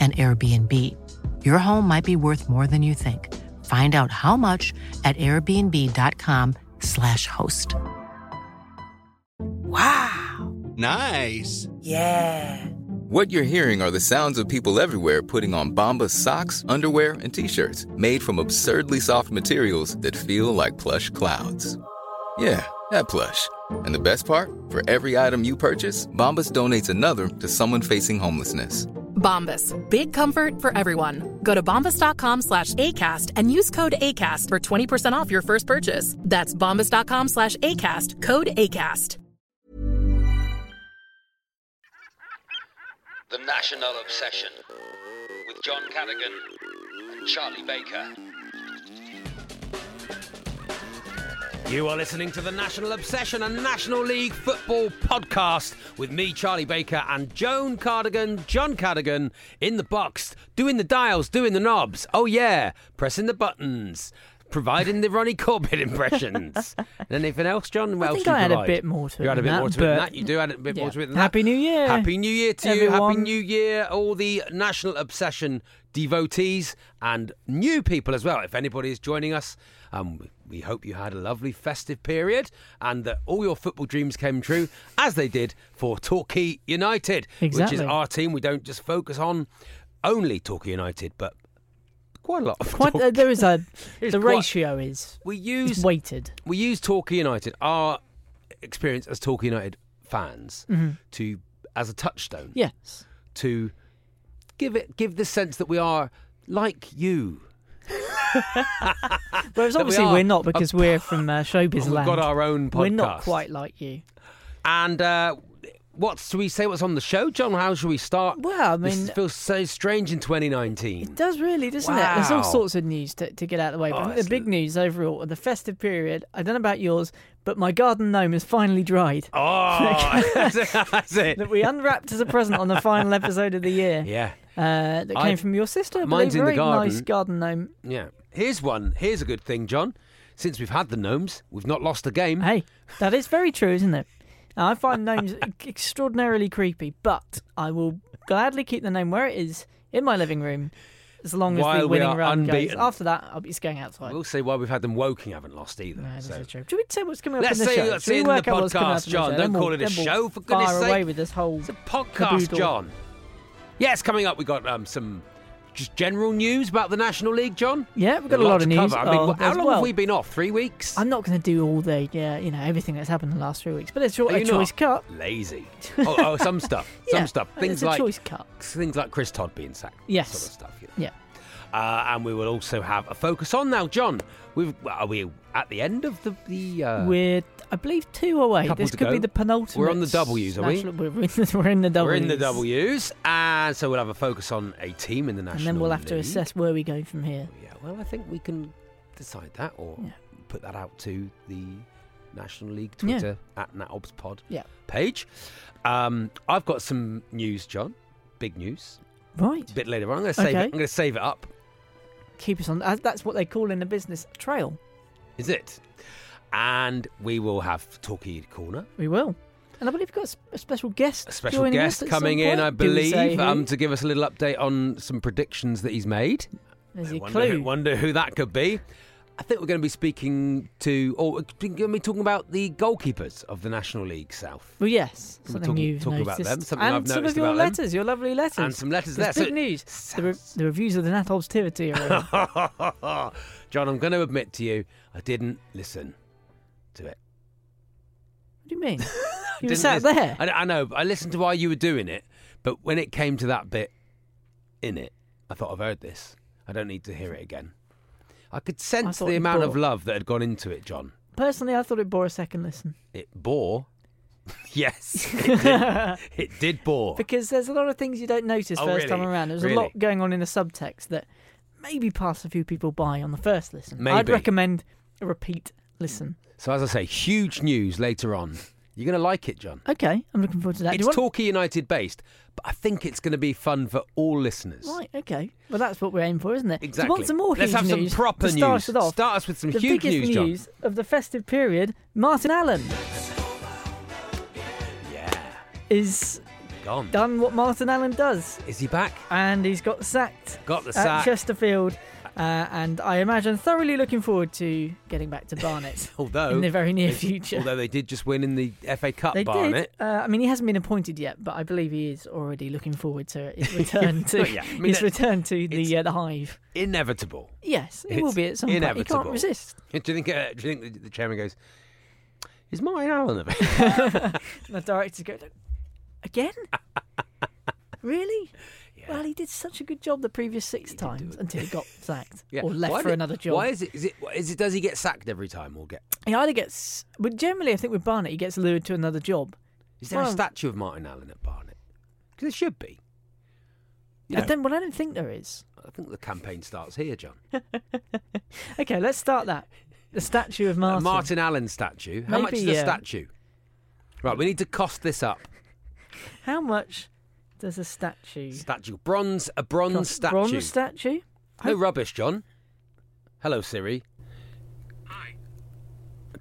an Airbnb. Your home might be worth more than you think. Find out how much at airbnb.com/slash host. Wow. Nice. Yeah. What you're hearing are the sounds of people everywhere putting on Bombas socks, underwear, and t-shirts made from absurdly soft materials that feel like plush clouds. Yeah, that plush. And the best part? For every item you purchase, Bombas donates another to someone facing homelessness. Bombas. Big comfort for everyone. Go to bombas.com slash ACAST and use code ACAST for 20% off your first purchase. That's bombas.com slash ACAST. Code ACAST. The National Obsession with John Cadogan and Charlie Baker. You are listening to the National Obsession and National League Football podcast with me, Charlie Baker, and Joan Cardigan, John Cardigan, in the box, doing the dials, doing the knobs. Oh, yeah, pressing the buttons, providing the Ronnie Corbett impressions. and anything else, John? What I think I had a bit more to it You had a bit that, more to it than that. You do had a bit more to it than that. Happy New Year. Happy New Year to you. Happy. New Year, all the National Obsession devotees and new people as well. If anybody is joining us, um, we hope you had a lovely festive period and that all your football dreams came true, as they did for Torquay United, which is our team. We don't just focus on only Torquay United, but quite a lot. Of Quite, uh, there is a the quite- ratio is we use weighted. we use Torquay United, our experience as Torquay United fans, Mm-hmm. to as a touchstone Yes. to give it give the sense that we are like you. Whereas That we obviously are are not a because we're from uh, showbiz We've land. got our own podcast. We're not quite like you. And uh, what should we say? What's on the show, John? How should we start? Well, I this mean, feels so strange in 2019. It does really, doesn't it? There's all Wow. sorts of news to, to get out of the way. Oh, But I think the big news overall, the festive period, I don't know about yours, but my garden gnome has finally dried. Oh. That's it. That we unwrapped as a present on the final episode of the year. Yeah, Uh, that I- came from your sister. Mine's in the garden. nice garden gnome. yeah. Here's one. Here's a good thing, John. Since we've had the gnomes, we've not lost a game. Hey, that is very true, isn't it? I find gnomes extraordinarily creepy, but I will gladly keep the gnome where it is in my living room as long as While the we winning run goes. After that, I'll be just going outside. We'll see why we've had them woking haven't lost either. No, so. so true. Should we say what's coming up Let's in the say- show? let's Should say in the out what's coming up podcast, the John. show? Don't call it a show, for goodness fire away sake. with this whole It's a podcast, caboodle. John. Yes, coming up, we got um, some just general news about the National League, John. Yeah, we've got a lot to of news. cover. I mean, Oh, how long well. have we been off? Three weeks? I'm not going to do all the, yeah, you know, everything that's happened in the last three weeks, but it's a, a choice cut. Lazy. oh, oh, some stuff. Some Yeah, stuff. Things it's a like choice cut. things like Chris Todd being sacked. Yes. Sort of stuff. You know. Yeah. Uh, and we will also have a focus on now, John. We've, are we at the end of the the? Uh, We're, I believe, two away. Couple This could go. be the penultimate. We're on the W's, are we? national- We're in the, we're in the W's. we're in the W's, and so we'll have a focus on a team in the national. And then we'll have to assess where we go from here. Yeah, well, I think we can decide that or Yeah. put that out to the National League Yeah. Twitter at NatObsPod Yeah. page. Um, I've got some news, John. Big news. Right. A bit later on. I'm going to save Okay. it. I'm going to save it up. Keep us on. That's what they call in the business trail. Is it? And we will have Torquay Corner. We will. And I believe we've got a special guest. A special guest coming in. I Do we say believe, um, to give us a little update on some predictions that he's made. There's I your wonder, clue. who- wonder who that could be. I think we're going to be speaking to, or we're going to be talking about the goalkeepers of the National League South. Well, yes, something talk- you've talk about noticed. them? Something and I've some noticed of your about them. letters, your lovely letters, And some letters There's there. Big So- news. The, re- the reviews of the Nat Obstivity are. John, I'm going to admit to you, I didn't listen to it. What do you mean? You were sat listen- there. I, I know. I listened to why you were doing it, but when it came to that bit in it, I thought I've heard this. I don't need to hear it again. I could sense thought the amount of love that had gone into it, John. Personally, I thought it bore a second listen It bore. yes, it did. it did bore. because there's a lot of things you don't notice Oh, first time around. There's Really? a lot going on in the subtext that maybe pass a few people by on the first listen. I'd Maybe. recommend a repeat listen. So as I say, huge news later on. You're going to like it, John. Okay, I'm looking forward to that. Do It's you want- Torquay United based, but I think it's going to be fun for all listeners. Right, okay. Well, that's what we're aiming for, isn't it? Exactly. Do you want some more Let's huge have some news proper to start news. it off? Start us with some the huge biggest news, John. news of the festive period, Martin Allen Yeah, is gone. done what Martin Allen does, Is he back? and he's got sacked Got the at sack. Chesterfield, uh, and I imagine thoroughly looking forward to getting back to Barnet Although in the very near future. Although they did just win in the FA Cup, They Barnet. did. Uh, I mean, he hasn't been appointed yet, but I believe he is already looking forward to his return to Yeah, I mean, his return to the uh, the hive. Inevitable. Yes, it will be at some point. He inevitable. can't resist. Do you think? Uh, do you think the, the chairman goes? Is Martin Allen available? And the directors go, again? really? Well, he did such a good job the previous six times until he got sacked Yeah. or left Why for did- another job. Why is it? Is it? Is it? Does he get sacked every time or get? He either gets, but generally, I think with Barnet, he gets lured to another job. Is there a statue of Martin Allen at Barnet? Because there should be. You I don't. Well, I don't think there is. I think the campaign starts here, John. Okay, let's start that. The statue of A Martin. Martin Allen statue. How much is the uh, statue? Right, we need to cost this up. How much does a statue? Statue, bronze, a bronze cost? statue. Bronze statue. no rubbish, John. Hello, Siri. Hi.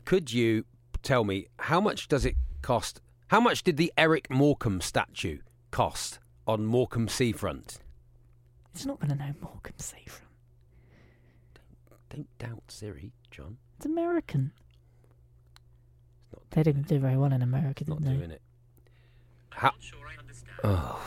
Could you tell me how much does it cost? How much did the Eric Morecambe statue cost on Morecambe Seafront? It's not going to know Morgan Seafront. Don't doubt Siri, John. It's American. It's not, They didn't do very well in America, not did they? doing it. How? Oh,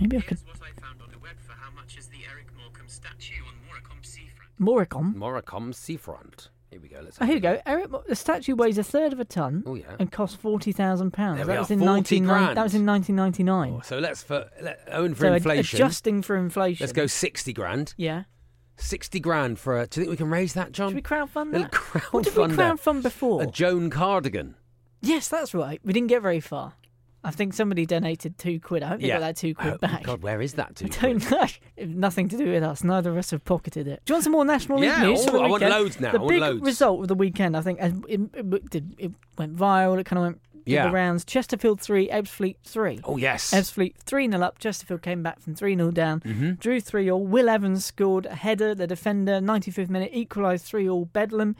Maybe I could. Here's what I found on the web for how much is the Eric Morecambe statue on Morecambe Seafront. Morecambe. Morecambe Seafront. Here we go. Let's. Oh, here we go. Eric, Mo- the statue weighs a third of a ton Oh yeah. and cost forty thousand pounds. There we That are, was in 40 nineteen grand. That was in nineteen ninety nine. Oh, so let's for let, own for So ad- inflation. adjusting for inflation. Let's go sixty grand. Yeah. Sixty grand for. A, do you think we can raise that, John? Should we crowdfund Little that? What did we crowdfund before? A Joan cardigan. yes, that's right. We didn't get very far. I think somebody donated two quid. I hope they got that two quid Oh, back. God, where is that two? I don't know. Nothing to do with us. Neither of us have pocketed it. Do you want some more National League Yeah, news? I want loads now, The big loads. result of the weekend, I think, it, it, did, it went viral. It kind of went Yeah. the rounds. Chesterfield three, Ebbsfleet three. Oh yes. Ebbsfleet 3 0 up. Chesterfield came back from 3 0 down. Mm-hmm. Drew 3 all. Will Evans scored a header, the defender, 95th minute, equalised 3 all. Bedlam.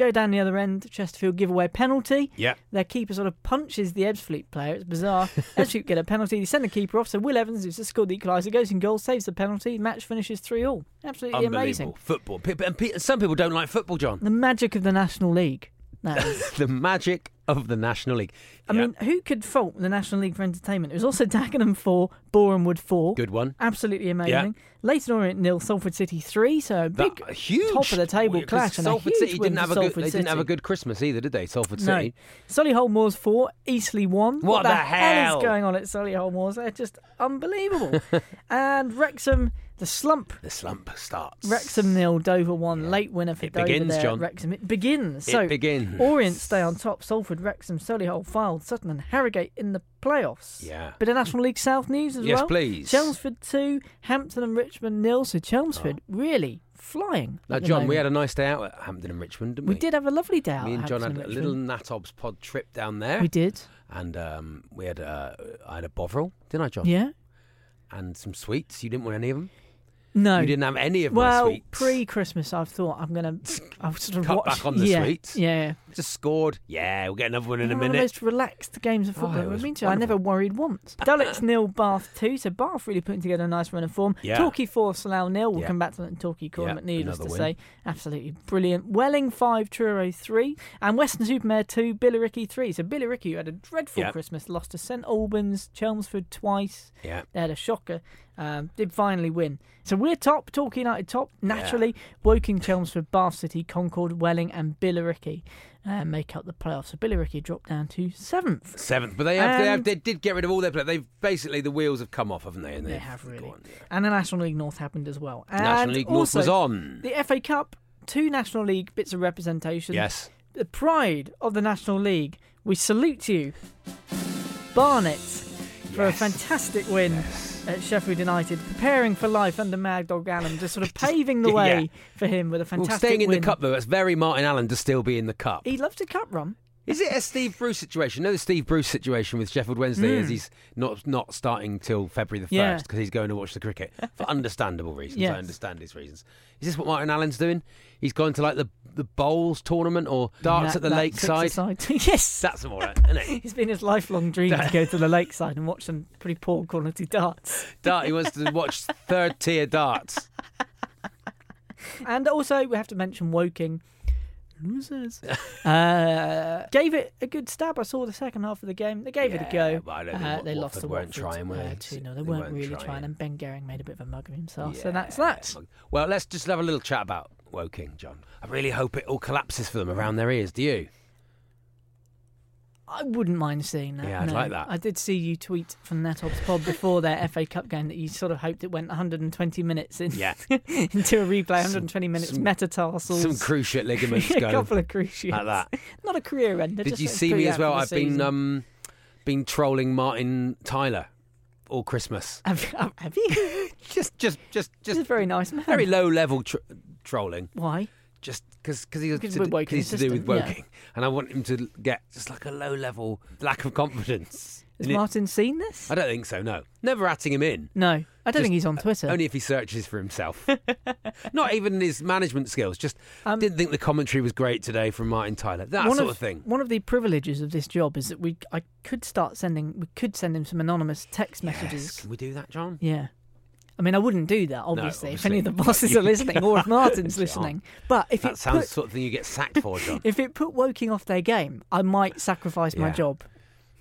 Go down the other end. Chesterfield give away penalty. Yeah. Their keeper sort of punches the Ebbsfleet player. It's bizarre. Ebbsfleet get a penalty. They send the keeper off. So Will Evans, who's just scored the equaliser, goes in goal, saves the penalty. Match finishes 3 all. Absolutely amazing. Football. Pe- And pe- some people don't like football, John. The magic of the National League. That is. the magic of the National League. I Yeah. mean, who could fault the National League for entertainment? It was also Dagenham 4, Boreham Wood 4. good one. Absolutely amazing. Leyton Orient nil, Salford City three. So a big That- huge top of the table well, clash and Salford City didn't have a good. They didn't have a good Christmas either, did they? Salford City. No. Solihull Moors four, Eastleigh one. What the, the hell hell? is going on at Solihull Moors? They're just unbelievable. and Wrexham, the slump. The slump starts. Wrexham nil, Dover one. Late winner for It Dover begins, there John. Wrexham. It begins. It so begins. Orient stay on top. Salford, Wrexham, Solihull, Fylde, Sutton, and Harrogate in the playoffs. Yeah. Bit of National League South news as Yes, well. please. Chelmsford two, Hampton and Richmond nil. So Chelmsford really flying. Now, John, we had a nice day out at Hampton and Richmond, didn't we? We did have a lovely day out. Me and John had Hampton a little. Natob's pod trip down there, We did. and um, we had uh, I had a bovril, didn't I, John? Yeah. And some sweets. You didn't want any of them. No. You didn't have any of my sweets. well, sweets. pre Christmas, I've thought I'm gonna. I've sort of Cut watched, back on the yeah, sweets. Yeah, Just scored. Yeah, we'll get another one in a One of the minute. most relaxed games of Oh, football it I've ever was been to. I never worried once. Dulwich nil, Bath two. So Bath really putting together a nice run of form. Yeah. Torquay four, Slough nil. We'll Yeah. come back to that in Torquay Corner, Yeah, needless another to win. say. Absolutely brilliant. Welling five, Truro three, and Weston-super-Mare two, Billericay three. So Billericay, who had a dreadful Yeah. Christmas, lost to St Albans, Chelmsford twice. Yeah. They had a shocker. Um, did finally win. So we're top. Torquay United top. Naturally, Woking, Chelmsford, Bath City, Concord, Welling, and Billericay uh, make up the playoffs. So Billy Billericay dropped down to seventh. Seventh, but they have, they, have, they did get rid of all their players. They've basically the wheels have come off, haven't they? And They they've really. gone, yeah. And the National League North happened as well. And National League North was on. The FA Cup, two National League bits of representation. Yes. The pride of the National League. We salute you, Barnet, for a fantastic win. At Sheffield United, preparing for life under Mad Dog Allen, just sort of paving the Yeah. way for him with a fantastic. Well, staying in win. the cup though, that's very Martin Allen to still be in the cup. He loves a cup run. Is it a Steve Bruce situation? No, the Steve Bruce situation with Sheffield Wednesday is he's not not starting till February the Hmm. Yeah. first because he's going to watch the cricket for understandable reasons. Yes. I understand his reasons. Is this what Martin Allen's doing? He's gone to like the the bowls tournament or darts That- at the lakeside. yes, That's all right, isn't it? It's been his lifelong dream to go to the lakeside and watch some pretty poor quality darts. Dart. He wants to watch third tier darts. And also, we have to mention Woking. Losers. uh, gave it a good stab. I saw the second half of the game. They gave it a go. but I don't think Uh, they lost to weren't trying, were they? Uh, two, no, they, They weren't, weren't really trying. trying. And Ben Gehring made a bit of a mug of himself. Yeah, so that's that. Well, let's just have a little chat about Woking, John. I really hope it all collapses for them around their ears. Do you? I wouldn't mind seeing that. Yeah, I'd no. like that. I did see you tweet from NetOps Pod before their FA Cup game that you sort of hoped it went 120 minutes in, Yeah. into a replay, 120 minutes, some- metatarsals. Some cruciate ligaments a couple of cruciates. like that. Not a career ender. Did you see me as well? I've been um, been trolling Martin Tyler all Christmas. Have, have you? Just, just, just, He's just a very nice man. very low level tr- trolling. Why? Just because he was Because to, he's to do with assistant, yeah. Woking, and I want him to get just like a low level lack of confidence. Has it. Martin seen this? I don't think so. No, never ratting him in. No, I don't Just- think he's on Twitter. Only if he searches for himself. Not even his management skills. Just Um, didn't think the commentary was great today from Martin Tyler. That sort of, of thing. One of the privileges of this job is that we, I could start sending, we could send him some anonymous text Yes. messages. Can we do that, John? Yeah. I mean, I wouldn't do that, obviously, if any of the bosses are listening or if Martin's listening. But if That it sounds put, the sort of thing you get sacked for, John. if it put Woking off their game, I might sacrifice my job.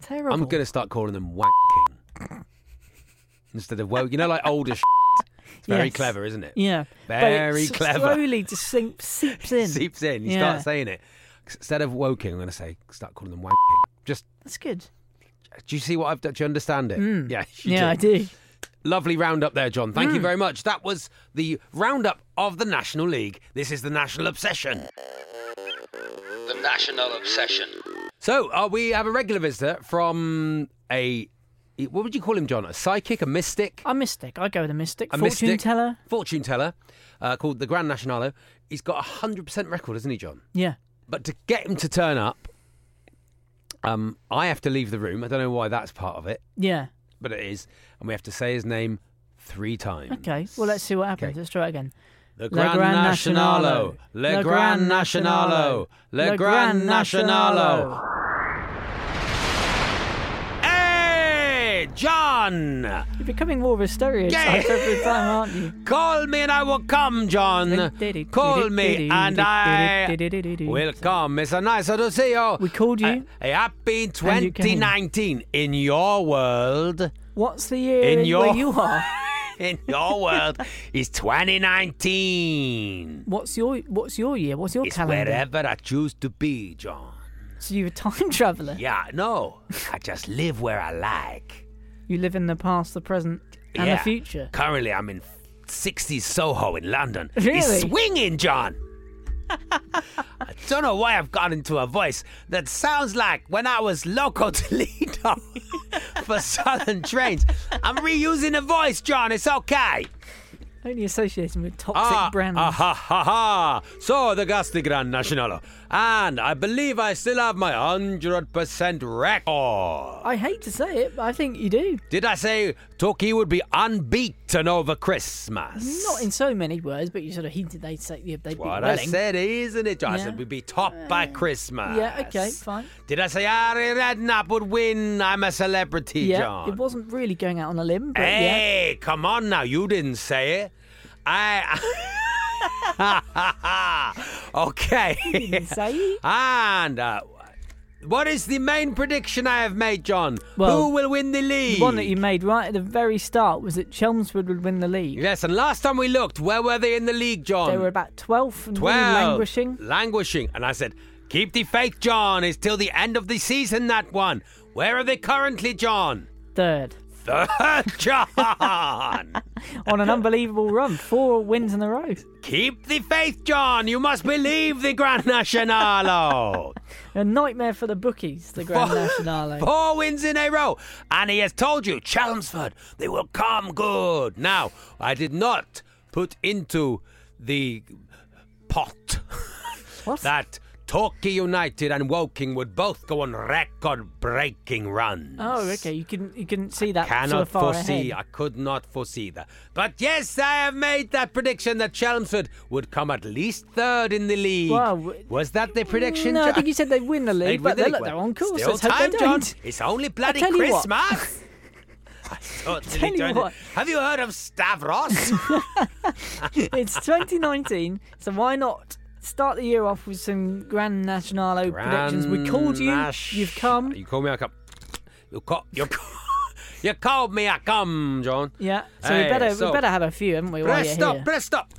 Terrible. I'm going to start calling them wanking instead of woke. You know, like older. It's very Yes. clever, isn't it? Yeah. But Very it s- clever. Slowly just sink, seeps in. Seeps in. You Yeah. start saying it instead of woking. I'm going to say start calling them wanking. Just That's good. do you see what I've done? Do you understand it? Mm. Yeah, you Yeah, I do. Lovely roundup there, John. Thank Mm. you very much. That was the roundup of the National League. This is the National Obsession. The National Obsession. So, uh, we have a regular visitor from a. What would you call him, John? A psychic, a mystic, A mystic. I go with a mystic. a Fortune mystic, teller. fortune teller, uh, called the Grand Nationalo. He's got a hundred percent record, isn't he, John? Yeah. But to get him to turn up, um, I have to leave the room. I don't know why that's part of it, Yeah. But it is, and we have to say his name three times. Okay. Well, let's see what happens. Okay. Let's try it again. The Le Grand Grand Nationalo. Nationalo. Le Grand Nationalo. Le Grand Nationalo. Hey, John! You're becoming more of a stereotype every time, aren't you? Call me and I will come, John. Call me and I will come. It's a nice to see you. We called you. Uh, a, a happy And you 2019 in your world. What's the year In in your- where you are? In your world is 2019. What's your What's your year? What's your It's calendar? wherever I choose to be, John. So you're a time traveller. Yeah, no. I just live where I like. You live in the past, the present, and yeah. the future. Currently, I'm in 60s Soho in London. Really? It's swinging, John. I don't know why I've got into a voice that sounds like when I was loco Toledo for Southern Trains. I'm reusing the voice, John. It's okay. Only associated with toxic Ah, brands. ah, ha, ha, ha. So, the Gasti Grand Nationale. And I believe I still have my 100% record. I hate to say it, but I think you do. Did I say Torquay would be unbeaten over Christmas. Not in so many words, but you sort of hinted they'd say yeah, they'd beat what I said, isn't it? I Yeah. said we'd be top by Christmas. Yeah, okay, fine. Did I say Harry Redknapp would win? I'm a celebrity, yeah, John. it wasn't really going out on a limb, but yeah. Hey, come on now. You didn't say it. I. okay. Didn't say it. And uh, what is the main prediction I have made, John? Well, Who will win the league? The one that you made right at the very start was that Chelmsford would win the league. Yes, and last time we looked, where were they in the league, John? They were about 12th and really 12. languishing. Languishing. And I said, keep the faith, John. It's till the end of the season, that one. Where are they currently, John? Third. Third, John. On an unbelievable run. Four wins in a row. keep the faith, John. You must believe the Grand Nationalo. A nightmare for the bookies, the Grand Nationale. Four wins in a row. And he has told you, Chelmsford, they will come good. Now, I did not put into the pot that Torquay United and Woking would both go on record-breaking runs. Oh, okay. You can you can see that Cannot sort of far foresee. ahead. I could not foresee that. But yes, I have made that prediction that Chelmsford would come at least third in the league. Well, w- Was that the prediction? No, I think you said they'd win the league. They'd but the league. look, they're on course. Still Let's time, John. It's only bloody tell you what. Christmas. I totally tell you what. Have you heard of Stavros? it's 2019, so why not start the year off with some Grand Nationale predictions? We called you, Nash- you've come. You called me. I come. You call. You. You called me. I come, John. Yeah, so Hey, we better so- we better have a few, haven't we? While Press you're stop. here. Press stop.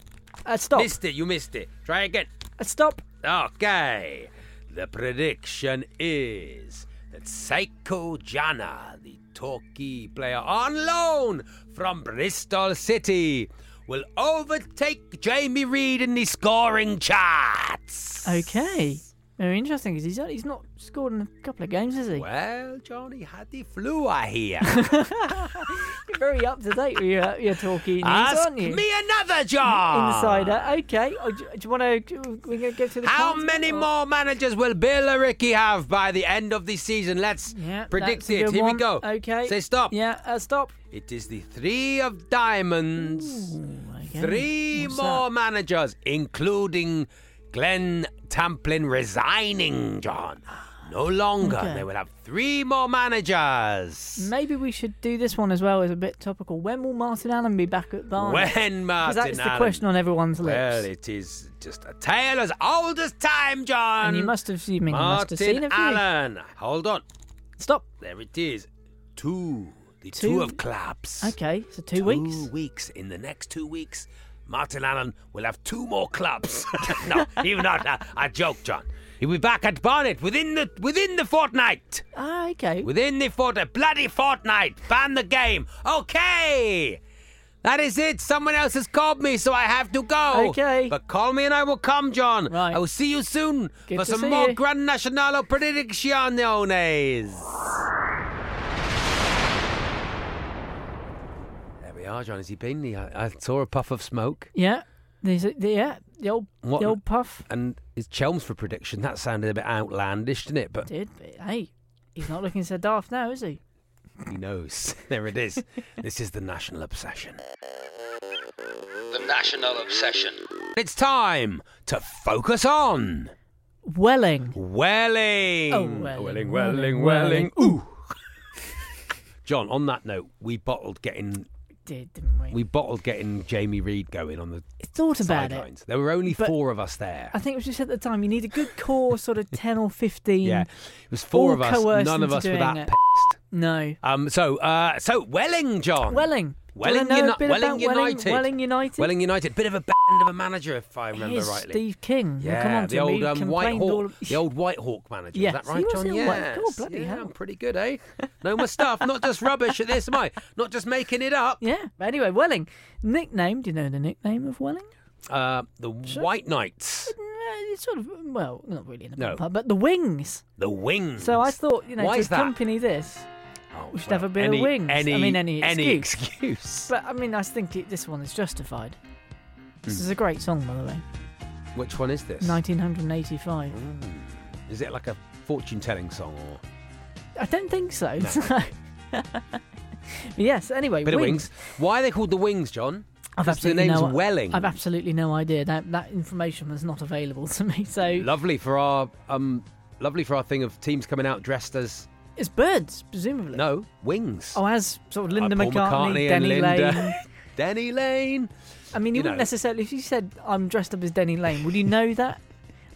Uh, stop. Missed it. You missed it. Try again. Uh, stop. Okay. The prediction is that Saikou Janneh, the Torquay player on loan from Bristol City, will overtake Jamie Reid in the scoring charts. Okay. Very interesting because he's he's not scored in a couple of games, has he? Well, Johnny had the flu, I hear. You're very up to date with your, your Torquay news, Ask aren't you? me another, John. Insider. Okay. Oh, do, do you want to? Going to go to the. How many or- more managers will Billericay have by the end of the season? Let's Yeah, predict it. Here we go. Okay. Say stop. Yeah. Uh, stop. It is the three of diamonds. Okay. Three What's more that? managers, including Glenn Tamplin resigning, John. No longer. Okay. They will have three more managers. Maybe we should do this one as well as a bit topical. When will Martin Allen be back at Barnet? When Martin Because that's the question on everyone's lips. Well, it is just a tale as old as time, John. and you must have seen. You must Martin have seen a few. Allen. Hold on. Stop. There it is. Two. The two, Two- of clubs. Okay, so two, weeks. Two weeks. In the next two weeks, Martin Allen will have two more clubs. no, even not. A, a joke, John. He'll be back at Barnet within the within the fortnight. Ah, okay. Within the fortnight. Bloody fortnight. Ban the game. Okay. That is it. Someone else has called me, so I have to go. Okay. But call me and I will come, John. Right. I will see you soon Good for to some see more you. Grand Nacional predicciones. There we are, John. Has he been? He- I, I saw a puff of smoke. Yeah. There's a, the, yeah. The old, What- the old puff And his Chelmsford prediction, that sounded a bit outlandish, didn't it? But did. But hey, he's not looking so daft now, is he? he knows. there it is. this is the national obsession. The National Obsession. It's time to focus on Welling. Welling. Oh, Welling, Welling, Welling, Welling, Welling. Ooh. John, on that note, we bottled getting Did, didn't we? we bottled getting Jamie Reid going on the thought about it. There were only But- four of us there. I think it was just at the time. You need a good core, sort of ten or fifteen. Yeah, it was four of us. None of us were that it. pissed. No. Um. So, uh, so Welling, John. Welling. Welling, Uni- Welling Welling, United. Welling United. Welling United. Bit of a band of a manager, if I remember Here's rightly. Steve King. We'll Yeah, come on to the old um, Whitehawk, of- the old Whitehawk manager. Is that right, John? Yes. God, bloody yeah, hell. I'm pretty good, eh? Know my stuff. Not just rubbish at this, am I? Not just making it up. Yeah. But anyway, Welling. Nickname. Do you know the nickname of Welling? Uh, the White Knights, Uh, It's sort of well, not really in the No. ballpark, but the Wings. the Wings. So I thought, you know, Why to is that? this, Oh, we should well, have a bit any, of wings. Any, I mean, any any excuse. excuse. But I mean, I think it, this one is justified. This Hmm. is a great song, by the way. Which one is this? 1985. Is it like a fortune-telling song or? I don't think so. yes. Anyway, Bit of wings. wings. Why are they called the wings, John? I've 'Cause the absolutely name's no, Welling. I've absolutely no idea. That that information was not available to me. So Lovely for our um, lovely for our thing of teams coming out dressed as it's birds, presumably. no wings. Oh, as sort of Linda Like Paul McCartney, and Denny Linda. Laine. Denny Laine. I mean, you, You wouldn't know. necessarily. If you said I'm dressed up as Denny Laine, would you know that?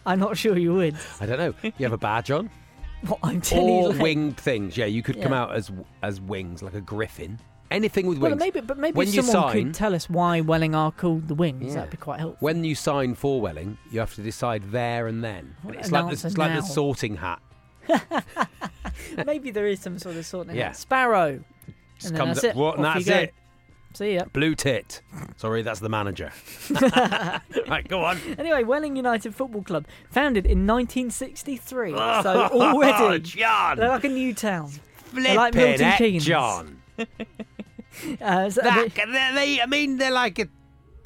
I'm not sure you would. I don't know. You have a badge on What I'm Denny or Laine. winged things. Yeah, you could come Yeah. out as as wings, like a griffin. Anything with Well, wings. maybe, but maybe when you someone sign, could tell us why Welling are called the Wings. Yeah. That'd be quite helpful. when you sign for Welling, you have to decide there and then. What it's like the, it's like the now? sorting hat. maybe there is some sort of sorting. Yeah. out. Sparrow. Just And comes that's up, it. what, and Off you that's go. it. See ya. Blue tit. Sorry, that's the manager. right, go on. Anyway, Welling United Football Club, founded in 1963. so Oh, already, John. they're like a new town. Like Milton heck, Keynes. John. Uh, so That, they, they, they- I mean, they're like a.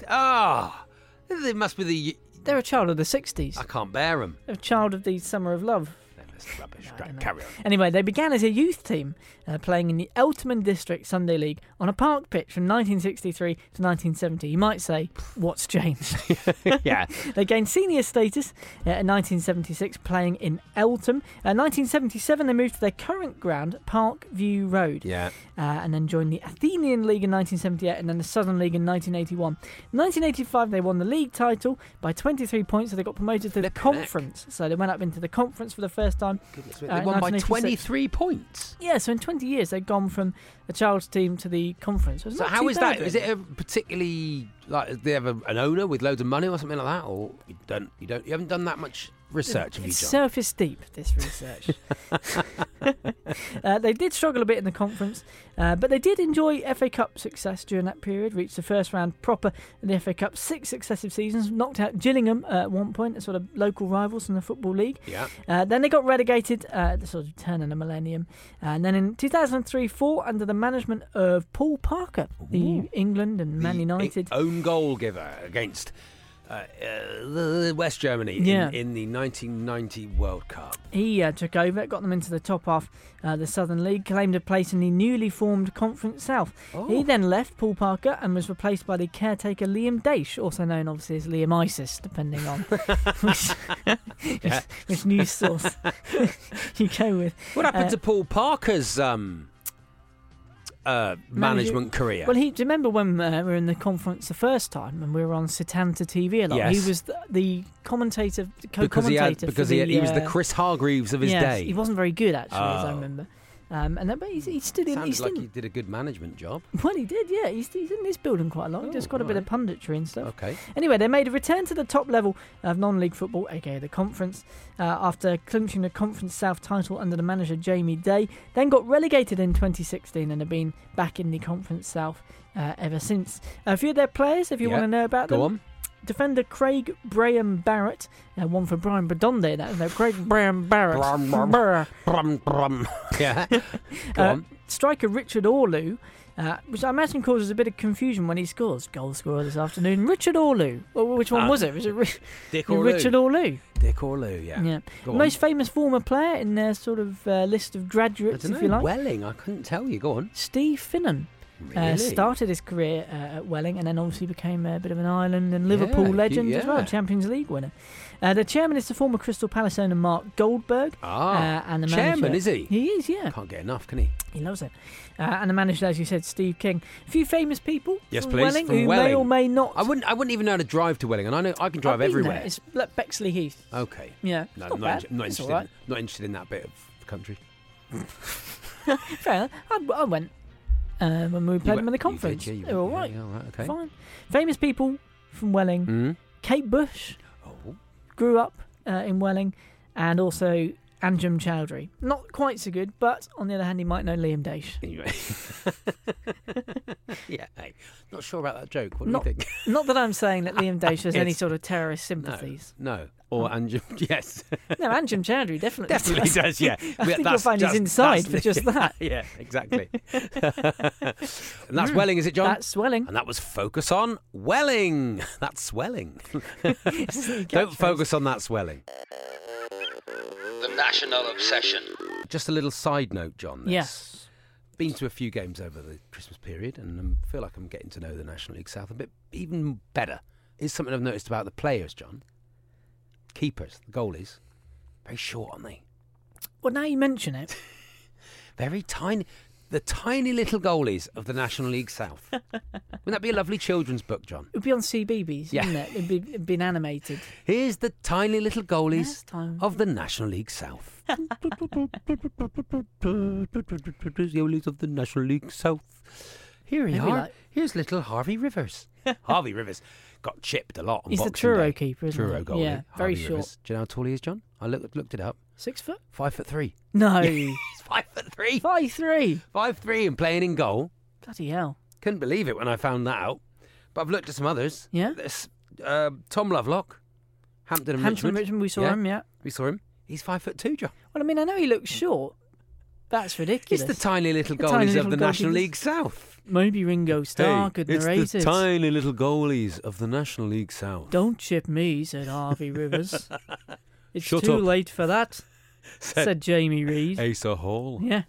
Oh, they must be the. they're a child of the 60s. I can't bear them. A child of the Summer of Love. Rubbish. Right, carry on. Anyway, they began as a youth team, uh, playing in the Eltham District Sunday League on a park pitch from 1963 to 1970. You might say, what's changed? yeah. They gained senior status uh, in 1976, playing in Eltham. Uh, 1977, they moved to their current ground, Park View Road, Yeah. uh, and then joined the Athenian League in 1978 and then the Southern League in 1981. In 1985, they won the league title by 23 points, so they got promoted to the conference. So they went up into the conference for the first time. Goodness. Uh, They won by 23 points. Yeah, so in 20 years, they've gone from a child's team to the conference. So how is that? Is it a particularly like they have a, an owner with loads of money or something like that, or you don't? You don't? You haven't done that much research, have you, It's surface deep, this research. uh, they did struggle a bit in the conference, uh, but they did enjoy FA Cup success during that period. Reached the first round proper in the FA Cup six successive seasons. Knocked out Gillingham uh, at one point, a sort of local rivals in the Football League. yeah. Uh, then they got relegated uh, at the sort of turn of the millennium. and then in 2003 4, under the management of Paul Parker, the England and Man The United. own goal giver against uh, uh, West Germany in- Yeah. in, the 1990 World Cup. He uh, took over, got them into the top half, uh, the Southern League, claimed a place in the newly formed Conference South. Oh. He then left Paul Parker and was replaced by the caretaker Liam Daish, also known obviously as Liam Isis, depending on which, which news source you go with. What happened Uh, to Paul Parker's um, uh, management career? Well, he do you remember when uh, we were in the conference the first time and we were on Setanta TV a lot? Yes. He was the, the commentator, because he co-commentator had, for because the, he, he was the uh, Chris Hargreaves of his yes, day. He wasn't very good actually, as I Oh. remember. Um, and then, but he's, he stood in. Sounds like he did a good management job. Well, he did, yeah. He's, he's in this building quite a lot. He Oh, just got a bit of punditry and stuff. Okay. Anyway, they made a return to the top level of non-league football, aka the conference, uh, after clinching the Conference South title under the manager Jamie Day. Then got relegated in 2016 and have been back in the Conference South uh, ever since. A few of their players, if you Yeah, want to know about Go them, on. Defender Craig Braham Barrett, uh, one for Brian Badonde. That no, Craig Braham Barrett. Brum, brum. Brr. Brum, brum. Yeah. Go Uh, on. Striker Richard Orlu, uh, which I imagine causes a bit of confusion when he scores. Goal scorer this afternoon, Richard Orlu. Well, which one Uh, was it? Was it Ri- Dick or Richard Orlu? Dick Orlu, yeah. Yeah. Go on. Most famous former player in their sort of uh, list of I graduates, don't if you like. Welling, I couldn't tell you. Go on. Steve Finnan. Really? Uh, started his career uh, at Welling and then obviously became a bit of an Ireland and Liverpool Yeah, legend as well. Champions League winner. Uh, the chairman is the former Crystal Palace owner Mark Goldberg. Ah, uh, and the chairman, manager- is he? He is, yeah. Can't get enough, can he? He loves it. Uh, and the manager, as you said, Steve King. A few famous people Yes, from please, Welling from who may or may not. I wouldn't. I wouldn't even know how to drive to Welling, and I know I can drive everywhere. There. It's like Bexley Heath. Okay. Yeah, No, not not, bad. in- not interested. right. Not interested in that bit of the country. Fair enough. I, I went uh, when we played You them in the went- conference. did, yeah, They were all went, yeah, all right. Okay. Fine. Famous people from Welling. Mm. Kate Bush Oh. grew up uh, in Welling, and also Anjem Choudary. Not quite so good, but on the other hand, he might know Liam Daish. Yeah. Hey, not sure about that joke. What Not- do you think? Not that I'm saying that Liam Daish has any sort of terrorist sympathies. No. Or Anjem. Yes. No, Anjem Choudary definitely Definitely does. Yeah. I think you'll find his just- inside for just that. yeah. Exactly. and that's Welling, is it, John? Mm. That's swelling. And that was focus on Welling. That's swelling. Don't focus on that swelling. The National Obsession. Just a little side note, John. This. Yes. been to a few games over the Christmas period, and I feel like I'm getting to know the National League South a bit even better. Is something I've noticed about the players, John. Keepers, the goalies, very short, aren't they? Well, now you mention it, Very tiny. The tiny little goalies of the National League South. Wouldn't that be a lovely children's book, John? it would be on CBeebies, Yeah. wouldn't it? It'd, be, it'd been animated. Here's the tiny little goalies of the National League South. goalies of the National League South. Here we are. like- Here's little Harvey Rivers. Harvey Rivers got chipped a lot on He's the Truro Day. keeper, isn't Truro he? goalie. Yeah, very Harvey short. Rivers. Do you know how tall he is, John? I looked, looked it up. Six foot? Five foot three. No. He's five foot three. Five three. Five three and playing in goal. Bloody hell. Couldn't believe it when I found that out. But I've looked at some others. Yeah? There's, uh, Tom Lovelock, Hampton and Hampton Richmond. Richmond, we saw Yeah. him, yeah. We saw him. He's five foot two, John. Well, I mean, I know he looks short. That's ridiculous. He's ridiculous. the tiny little The goalies tiny of little the National. League South. Maybe Ringo Starr could it's narrate the it. tiny little goalies of the National League South. Don't chip me, said Harvey Rivers. It's Shut too up. late for that, said Jamie Reid. Asa Hall. Yeah.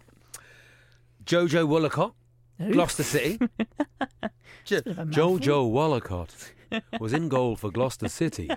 Jojo Wollacott, Who? Gloucester City. Jo- bit of a mouthful. Jojo Wollacott was in goal for Gloucester City.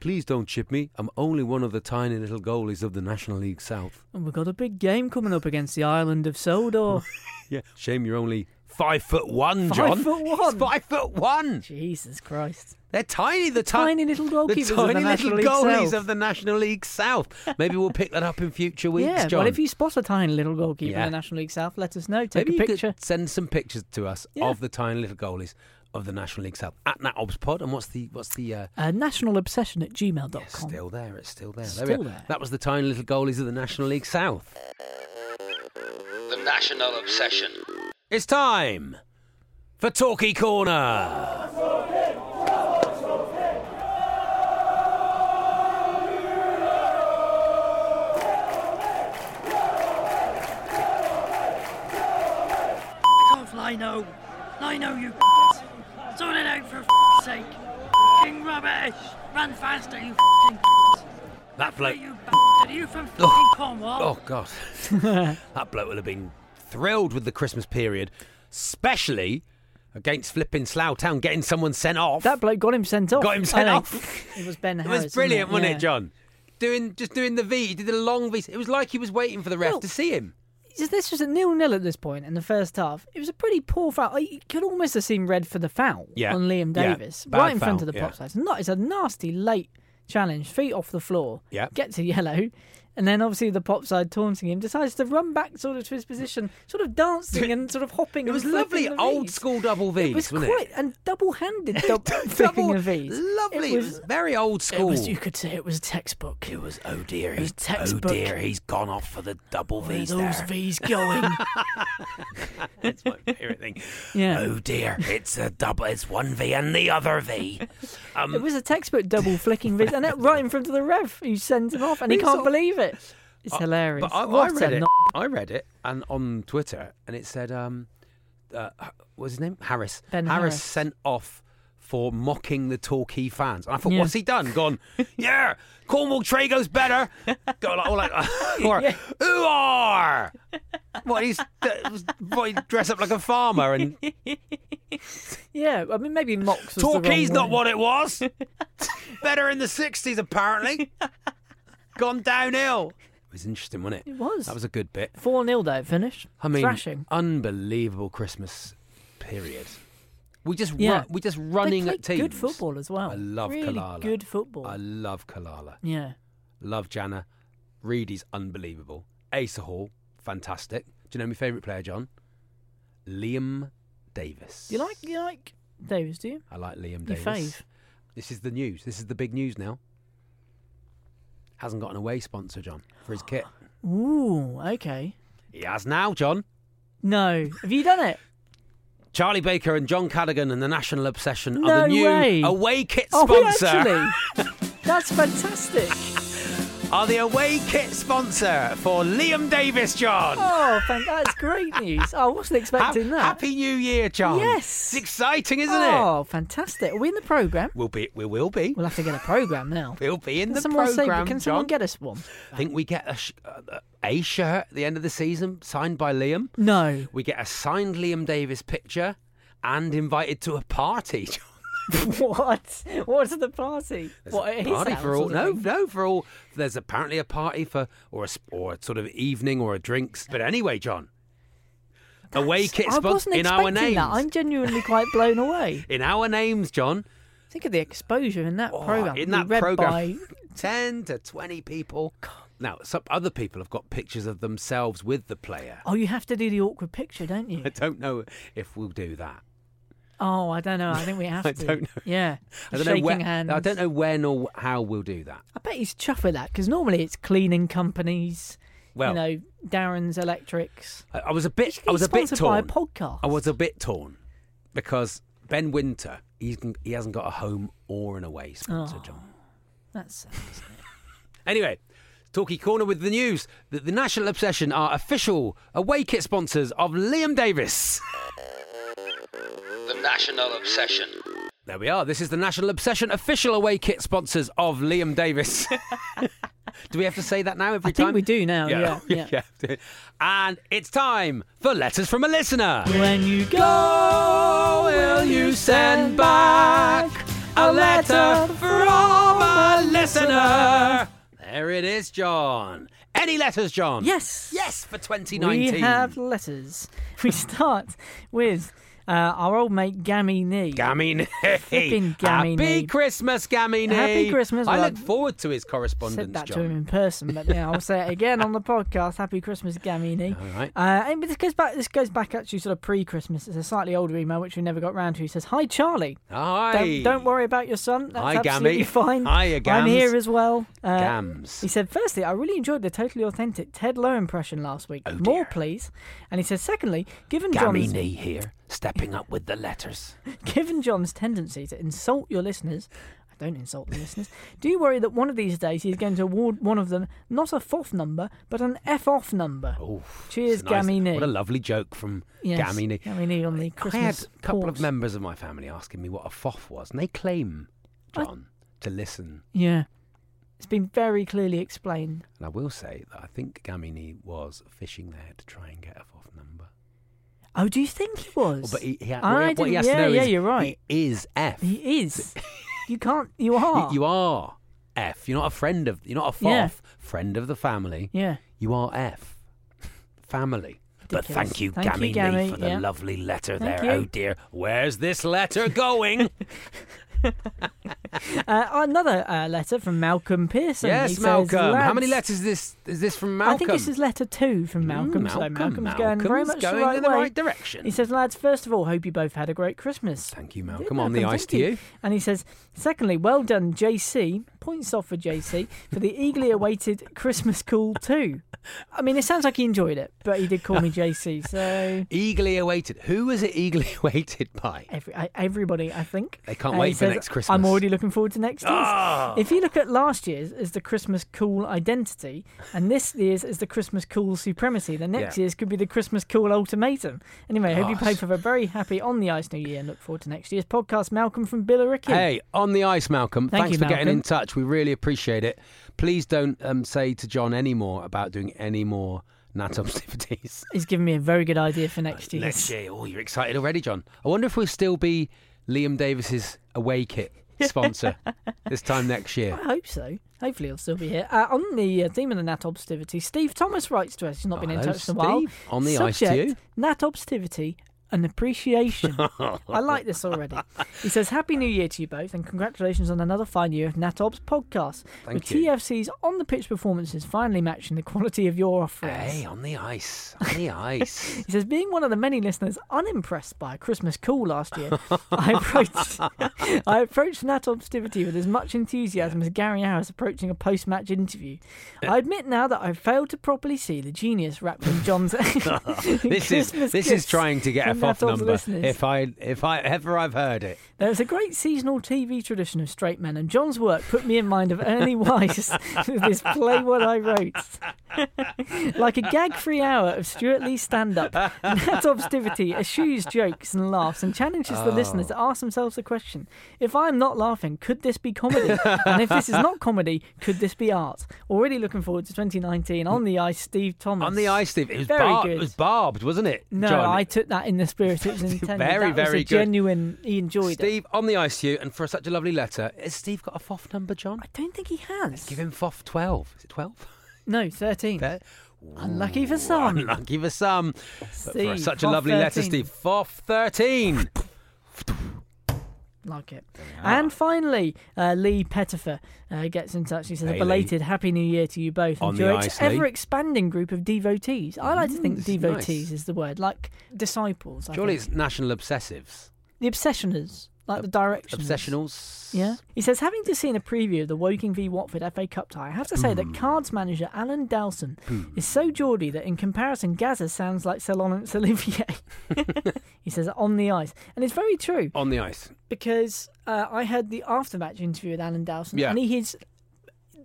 Please don't chip me. I'm only one of the tiny little goalies of the National League South. And we've got a big game coming up against the island of Sodor. Yeah. Shame you're only five foot one, Five John. foot He's one? five foot one. Jesus Christ. They're tiny. The, ti- Tiny little The goalkeepers of the tiny National little League goalies South. of the National League South. Maybe we'll pick that up in future weeks, yeah, John. well, if you spot a tiny little goalkeeper Yeah. in the National League South, let us know. Take Maybe a you picture. could send some pictures to us Yeah. of the tiny little goalies of the National League South at Nat Obs Pod. And what's the what's the uh, Uh, nationalobsession at gmail.com. it's still there? It's still there. Still there, we are. there. That was the tiny little goalies of the National League South. The National Obsession. It's time for Torquay Corner. Lino. Lino, you. Sort it out for f***ing sake. F***ing rubbish. Run faster, you f***ing That bloke. You. Are you from f***ing oh. Cornwall? Oh God, that bloke would have been thrilled with the Christmas period, especially against flipping Slough Town, getting someone sent off. That bloke got him sent off. Got him sent off. It was Ben It was brilliant, wasn't wasn't it, John? Doing just doing the V. He did a long V. It was like he was waiting for the ref Well, to see him. This was a nil-nil at this point in the first half. It was a pretty poor foul. You could almost have seen red for the foul Yeah. on Liam Davis, Bad right in front foul, of the yeah. pop side. It's not. It's a nasty late challenge, feet off the floor. Yeah. Gets a yellow, and then obviously the pop side taunting him decides to run back sort of to his position, sort of dancing and sort of hopping. It was lovely, old Vs. school double V's, It was wasn't quite it? and double-handed dub- flicking Double, the V's. lovely. It was, very old It school. was, you could say it was textbook. It was oh dear, It was he's, oh dear, he's gone off for the double V's those there. V's going? That's my favourite thing. Yeah. Oh dear, it's a double. It's one V and the other V. Um, It was a textbook double flicking vid, and it right in front of the ref who sent him off, and he can't believe it. It's hilarious. But I, I read it. no- I read it, and on Twitter, and it said, um, uh, what was his name? Harris. Ben Harris, Harris. sent off for mocking the Torquay fans. And I thought, Yeah. what's he done? Gone, yeah, Cornwall Trago's better. Go like, or like, or, Yeah. who are? What he's what he dress up like a farmer and Yeah, I mean maybe the Torquay's not what it was. better in the sixties apparently. Gone downhill. It was interesting, wasn't it? It was. That was a good bit. Four 0 though. Finished. I mean, thrashing. unbelievable Christmas period. We just Yeah. run, we just running they at played teams. Good football as well. I love really Kalala. Good football. I love Kalala. yeah. Love Janneh. Reedy's unbelievable. Asa Hall, fantastic. Do you know my favourite player, John? Liam Davis. You like you like Davis? Do you? I like Liam Your Davis. fave. This is the news. This is the big news now. Hasn't got an away sponsor, John, for his kit. Ooh. Okay. He has now, John. No. Have you done it? Charlie Baker and John Cadogan and the National Obsession No are the new way. away kit Oh, sponsor. actually. That's fantastic. Are the away kit sponsor for Liam Davis, John. Oh, thank, that's great news. I wasn't expecting Ha- that. Happy New Year, John. Yes. It's exciting, isn't it? Oh, fantastic. Are we in the programme? We'll be. We will be. We'll have to get a programme now. We'll be in Can the someone say- program, Can John. someone get us one? I think we get a, sh- uh, a shirt at the end of the season signed by Liam. No. We get a signed Liam Davis picture and invited to a party. what? What's the party? There's what, a party for all? No, no, for all. There's apparently a party for or a or a sort of evening or a drinks. But anyway, John, away kit I wasn't in our expecting names. that. I'm genuinely quite blown away. In our names, John. Think of the exposure in that Oh, program. in that program, by ten to twenty people. Now, some other people have got pictures of themselves with the player. Oh, you have to do the awkward picture, don't you? I don't know if we'll do that. Oh, I don't know. I think we have I to. don't know. Yeah. I don't know Shaking when. hands. I don't know when or how we'll do that. I bet he's chuffed with that because normally it's cleaning companies. Well, you know, Darren's Electrics. I, I was a bit. I was a bit sponsored by a torn. podcast. I was a bit torn because Ben Winter, he's, he hasn't got a home or an away sponsor, Oh. John. That's sad, isn't it? Anyway, Torquay Corner with the news that the National Obsession are official away kit sponsors of Liam Davis. The National Obsession. There we are. This is the National Obsession official away kit sponsors of Liam Davis. do we have to say that now every I time? think we do now. Yeah. yeah. yeah. And it's time for letters from a listener. When you go, will you send back a letter from a listener? There it is, John. Any letters, John? Yes. Yes, for 2019. We have letters. We start with uh, our old mate Gammy Knee. Gammy Flipping Gammy Happy Knee. Christmas, Gammy Knee. Happy Christmas, I well, look forward to his correspondence, said that John. to him in person, but yeah, I'll say it again on the podcast. Happy Christmas, Gamini. All right. Uh, and this goes back. This goes back actually sort of pre-Christmas. It's a slightly older email which we never got round to. He says, "Hi, Charlie. Hi. Don't, don't worry about your son. That's Hi, absolutely Gammy. fine. Hiya, I'm here as well." Uh, Gams. He said, "Firstly, I really enjoyed the totally authentic Ted Lowe impression last week. Oh, More, dear. please." And he says, "Secondly, given Gammy John's Knee here, stepping up with the letters. Given John's tendency to insult your listeners, I don't insult the listeners, do you worry that one of these days he's going to award one of them not a FOF number, but an F off number? Oh, Cheers, nice- Knee. What a lovely joke from Yes, Gamini. Knee on the I Christmas had a couple of members of my family asking me what a foff was, and they claim, I- John, to listen. Yeah. It's been very clearly explained. And I will say that I think Gamini was fishing there to try and get a foff number. Oh, do you think he was? Oh, but he, he, ha- I what, he- what he has yeah, to know yeah, is you're right. he is F. He is. you can't. You are. You are F. You're not a friend of. You're not a foff. Yeah. Friend of the family. Yeah. You are F. Family. But Ridiculous. thank you, Thank you, Gammy, Gammy, for the yeah. lovely letter Thank there. you. Oh dear, where's this letter going? Uh, another uh, letter from Malcolm Pearson. He yes, says, Malcolm. How many letters is this? Is this from Malcolm? I think this is letter two from Mm, Malcolm. so Malcolm's going very much going the right in the way. right direction. He says, lads, first of all, hope you both had a great Christmas. Thank you, Did Malcolm. On the ice thank to you. And he says, secondly, well done, JC. Points off for JC for the eagerly awaited Christmas call too. I mean, it sounds like he enjoyed it, but he did call me JC. So Eagerly awaited. Who was it eagerly awaited by? every, I- everybody, I think. They can't Uh, wait for next Christmas. I'm already looking forward to next year's. Ah. If you look at last year's as the Christmas cool identity, and this year's as the Christmas cool supremacy, then next Yeah. year's could be the Christmas cool ultimatum. Anyway, I hope you both have a very happy on the ice new year and look forward to next year's podcast. Malcolm from Billericay. Hey, on the ice, Malcolm. Thank Thanks you, for getting in touch. We really appreciate it. Please don't um, say to John any more about doing any more Nat activities. He's given me a very good idea for next year. Next year. Oh, you're excited already, John. I wonder if we'll still be Liam Davis's away kit sponsor this time next year. I hope so. Hopefully, he'll still be here. Uh, on the uh, theme of the Nat Obstivity, Steve Thomas writes to us. He's not been in touch in a while. On the ice to Subject, you. Nat Obstivity, an appreciation. I like this already. He says, Happy New Year to you both, and congratulations on another fine year of Nat Obs podcast. Thank with you. TFC's on the pitch performances finally matching the quality of your offerings. Hey, on the ice. On the ice. He says, being one of the many listeners unimpressed by a Christmas call last year, I approached I approached Nat Obstivity with as much enthusiasm as Gary Harris approaching a post-match interview. I admit now that I've failed to properly see the genius wrapped in John's this is Christmas this is trying to get a from that FOF off number if I if I ever I've heard it. There's a great seasonal TV tradition of straight men, and John's work put me in mind of Ernie Wise with this play what I wrote. like a gag free hour of Stewart Lee stand up, Nat Obstivity eschews jokes and laughs and challenges the oh. listeners to ask themselves the question if I'm not laughing, could this be comedy? and if this is not comedy, could this be art? Already looking forward to 2019 on the ice, Steve Thomas. On the ice, Steve. It was, Very bar- good. it was barbed, wasn't it? No, John? I took that in the spirit it was intended. Very, that was very a good. genuine. He enjoyed it. Steve on the ice, you, and for such a lovely letter. Has Steve got a FOF number, John? I don't think he has. Give him FOF 12. Is it 12? No, 13. There. Unlucky for some. Unlucky for some. But for Steve, such a FOF lovely letter, 13. Steve. FOF 13. Like it. And finally, uh, Lee Pettifer uh, gets in touch. He says, Hey, a belated Happy New Year to you both. On and the to your ice, Lee. ever expanding group of devotees. I like to think Mm, devotees nice. is the word, like disciples. I Surely think. it's national obsessives. The obsessioners, like the directions. Obsessionals. Yeah. He says, having just seen a preview of the Woking v Watford FA Cup tie, I have to say that Cards manager Alan Dowson is so Geordie that in comparison, Gaza sounds like Laurence Olivier. he says, on the ice. And it's very true On the ice. because uh, I heard the after match interview with Alan Dowson, Yeah. and he is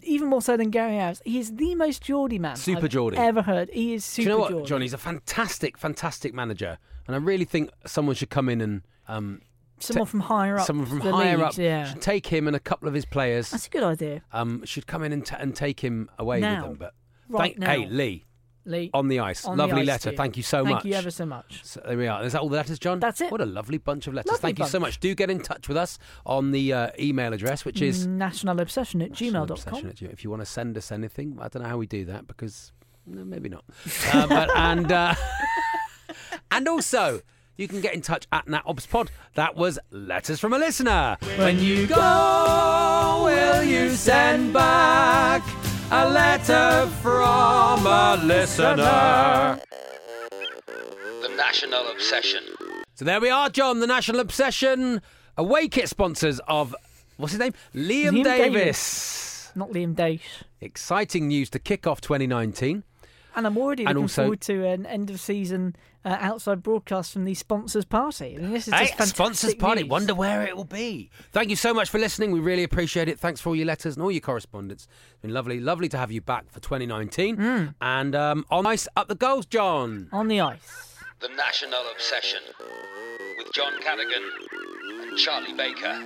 even more so than Gary Harris. He is the most Geordie man Super I've Geordie. ever heard. He is Do super you know what, Geordie. John? He's a fantastic, fantastic manager. And I really think someone should come in and. Um, Someone ta- from higher up. Someone from higher leagues, up Yeah. should take him and a couple of his players. That's a good idea. um, should come in and, ta and take him away Now. with them. But Right thank, now. hey, Lee, Lee. on the ice, on the lovely ice letter. to you. Thank you so much. Thank much. you ever so much. So there we are. Is that all the letters, John? That's it. What a lovely bunch of letters. Lovely Thank you so bunch. much. Do get in touch with us on the uh, email address, which is National Obsession at gmail.com. Obsession. If you want to send us anything, I don't know how we do that because no, maybe not. uh, but and uh, and also. You can get in touch at NatObsPod. That was letters from a listener. When you go, will you send back a letter from a listener? The National Obsession. So there we are, John, the National Obsession away kit sponsors of what's his name? Liam, Liam Davis. Davis. Not Liam Dace. Exciting news to kick off 2019. And I'm already And looking also- forward to an end of season uh, outside broadcast from the sponsors party. I mean, this is Hey, just fantastic sponsors party. news. Wonder where it will be. Thank you so much for listening. We really appreciate it. Thanks for all your letters and all your correspondence. It's been lovely, lovely to have you back for 2019. Mm. And um, on ice, up the Gulls, John. On the ice. The National Obsession. With John Cadigan and Charlie Baker.